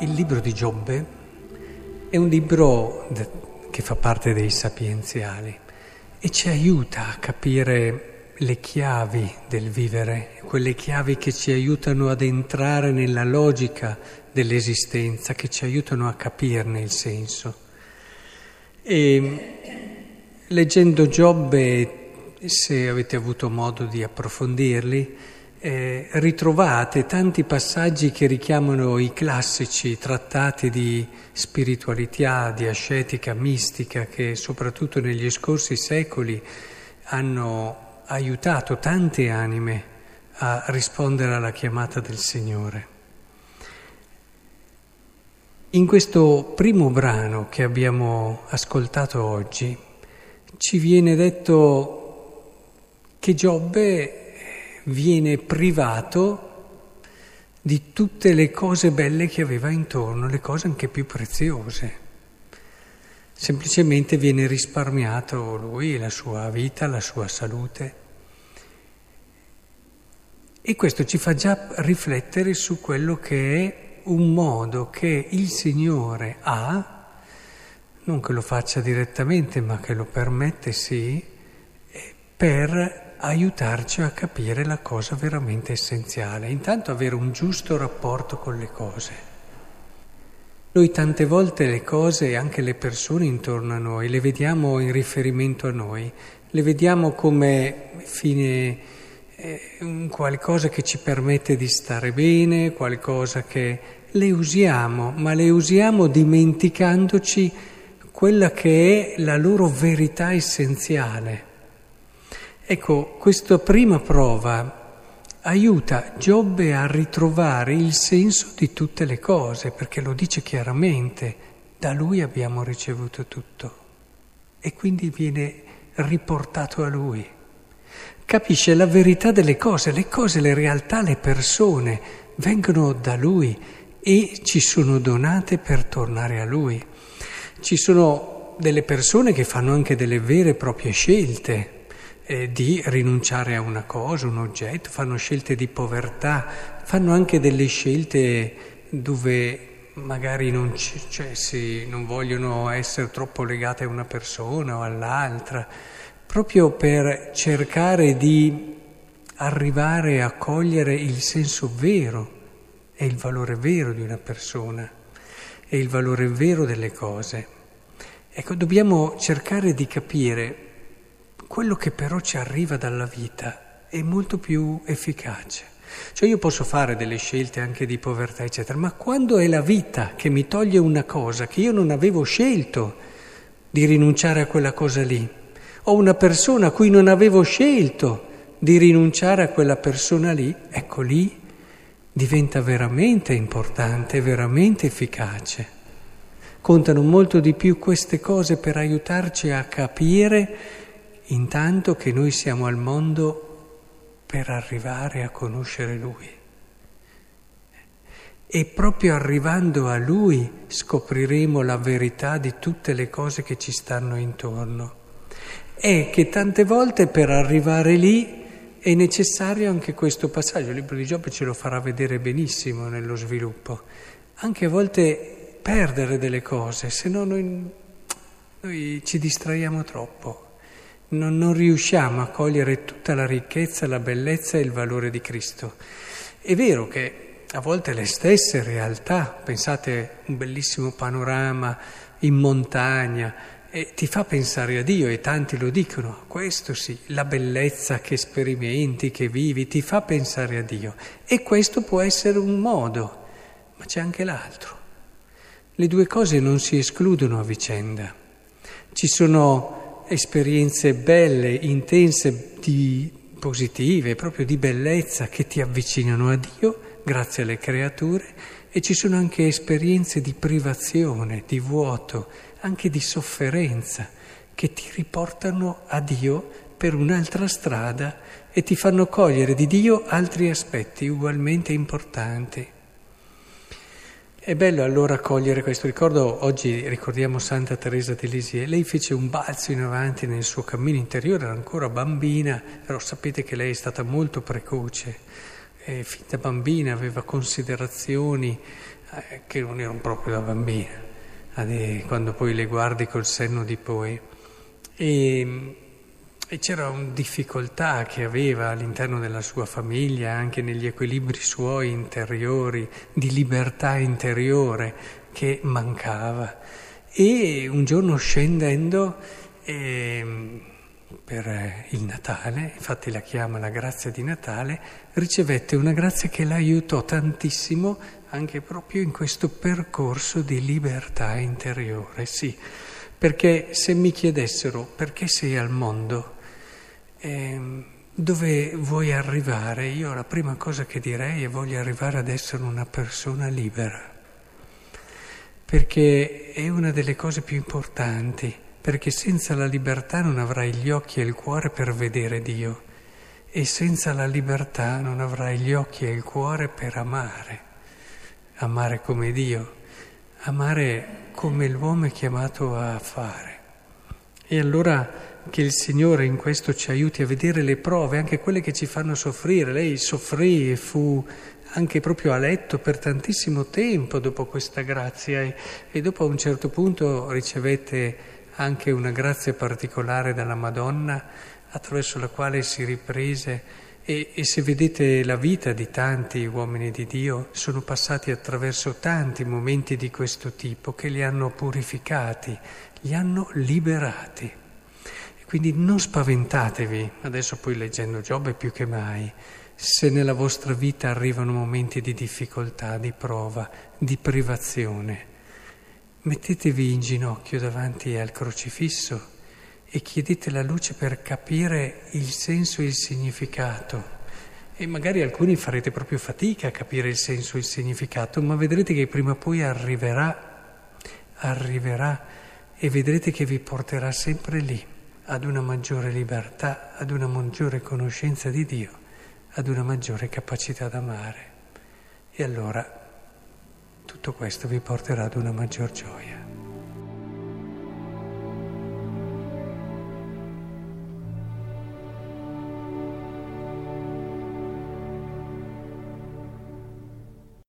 Il libro di Giobbe è un libro che fa parte dei sapienziali e ci aiuta a capire le chiavi del vivere, quelle chiavi che ci aiutano ad entrare nella logica dell'esistenza, che ci aiutano a capirne il senso. E leggendo Giobbe, se avete avuto modo di approfondirli, eh, ritrovate tanti passaggi che richiamano i classici trattati di spiritualità, di ascetica mistica che soprattutto negli scorsi secoli hanno aiutato tante anime a rispondere alla chiamata del Signore. In questo primo brano che abbiamo ascoltato oggi ci viene detto che Giobbe viene privato di tutte le cose belle che aveva intorno, le cose anche più preziose. Semplicemente viene risparmiato lui, la sua vita, la sua salute. E questo ci fa già riflettere su quello che è un modo che il Signore ha, non che lo faccia direttamente, ma che lo permette sì, per aiutarci a capire la cosa veramente essenziale, intanto avere un giusto rapporto con le cose. Noi tante volte le cose e anche le persone intorno a noi le vediamo in riferimento a noi, le vediamo come fine, eh, qualcosa che ci permette di stare bene, qualcosa che le usiamo, ma le usiamo dimenticandoci quella che è la loro verità essenziale. Ecco, questa prima prova aiuta Giobbe a ritrovare il senso di tutte le cose, perché lo dice chiaramente, da lui abbiamo ricevuto tutto e quindi viene riportato a lui. Capisce la verità delle cose, le cose, le realtà, le persone vengono da lui e ci sono donate per tornare a lui. Ci sono delle persone che fanno anche delle vere e proprie scelte eh, di rinunciare a una cosa, un oggetto, fanno scelte di povertà, fanno anche delle scelte dove magari non, c- cioè, sì, non vogliono essere troppo legate a una persona o all'altra, proprio per cercare di arrivare a cogliere il senso vero e il valore vero di una persona e il valore vero delle cose. Ecco, dobbiamo cercare di capire quello che però ci arriva dalla vita è molto più efficace. Cioè io posso fare delle scelte anche di povertà, eccetera, ma quando è la vita che mi toglie una cosa che io non avevo scelto di rinunciare a quella cosa lì, o una persona a cui non avevo scelto di rinunciare a quella persona lì, ecco lì diventa veramente importante, veramente efficace. Contano molto di più queste cose per aiutarci a capire intanto che noi siamo al mondo per arrivare a conoscere Lui. E proprio arrivando a Lui scopriremo la verità di tutte le cose che ci stanno intorno. È che tante volte per arrivare lì è necessario anche questo passaggio. Il libro di Giobbe ce lo farà vedere benissimo nello sviluppo. Anche a volte perdere delle cose, se no noi, noi ci distraiamo troppo non, non riusciamo a cogliere tutta la ricchezza, la bellezza e il valore di Cristo. È vero che a volte le stesse realtà, pensate un bellissimo panorama in montagna, e ti fa pensare a Dio e tanti lo dicono, questo sì, la bellezza che sperimenti, che vivi, ti fa pensare a Dio. E questo può essere un modo, ma c'è anche l'altro. Le due cose non si escludono a vicenda. Ci sono esperienze belle, intense, di, positive, proprio di bellezza che ti avvicinano a Dio grazie alle creature e ci sono anche esperienze di privazione, di vuoto, anche di sofferenza che ti riportano a Dio per un'altra strada e ti fanno cogliere di Dio altri aspetti ugualmente importanti. È bello allora cogliere questo ricordo, oggi ricordiamo Santa Teresa di Lisieux, lei fece un balzo in avanti nel suo cammino interiore, era ancora bambina, però sapete che lei è stata molto precoce, e fin da bambina aveva considerazioni eh, che non erano proprio da bambina, quando poi le guardi col senno di poi. E, e c'era una difficoltà che aveva all'interno della sua famiglia, anche negli equilibri suoi interiori, di libertà interiore che mancava. E un giorno scendendo eh, per il Natale, infatti la chiama la grazia di Natale, ricevette una grazia che l'aiutò tantissimo anche proprio in questo percorso di libertà interiore, sì. Perché se mi chiedessero perché sei al mondo, eh, dove vuoi arrivare, io la prima cosa che direi è voglio arrivare ad essere una persona libera, perché è una delle cose più importanti, perché senza la libertà non avrai gli occhi e il cuore per vedere Dio e senza la libertà non avrai gli occhi e il cuore per amare, amare come Dio, amare come l'uomo è chiamato a fare. E allora che il Signore in questo ci aiuti a vedere le prove, anche quelle che ci fanno soffrire. Lei soffrì e fu anche proprio a letto per tantissimo tempo dopo questa grazia e, e dopo a un certo punto ricevette anche una grazia particolare dalla Madonna attraverso la quale si riprese e, e, se vedete la vita di tanti uomini di Dio, sono passati attraverso tanti momenti di questo tipo che li hanno purificati, li hanno liberati. Quindi non spaventatevi, adesso poi leggendo Giobbe più che mai, se nella vostra vita arrivano momenti di difficoltà, di prova, di privazione. Mettetevi in ginocchio davanti al crocifisso e chiedete la luce per capire il senso e il significato. E magari alcuni farete proprio fatica a capire il senso e il significato, ma vedrete che prima o poi arriverà, arriverà e vedrete che vi porterà sempre lì ad una maggiore libertà, ad una maggiore conoscenza di Dio, ad una maggiore capacità d'amare. E allora tutto questo vi porterà ad una maggior gioia.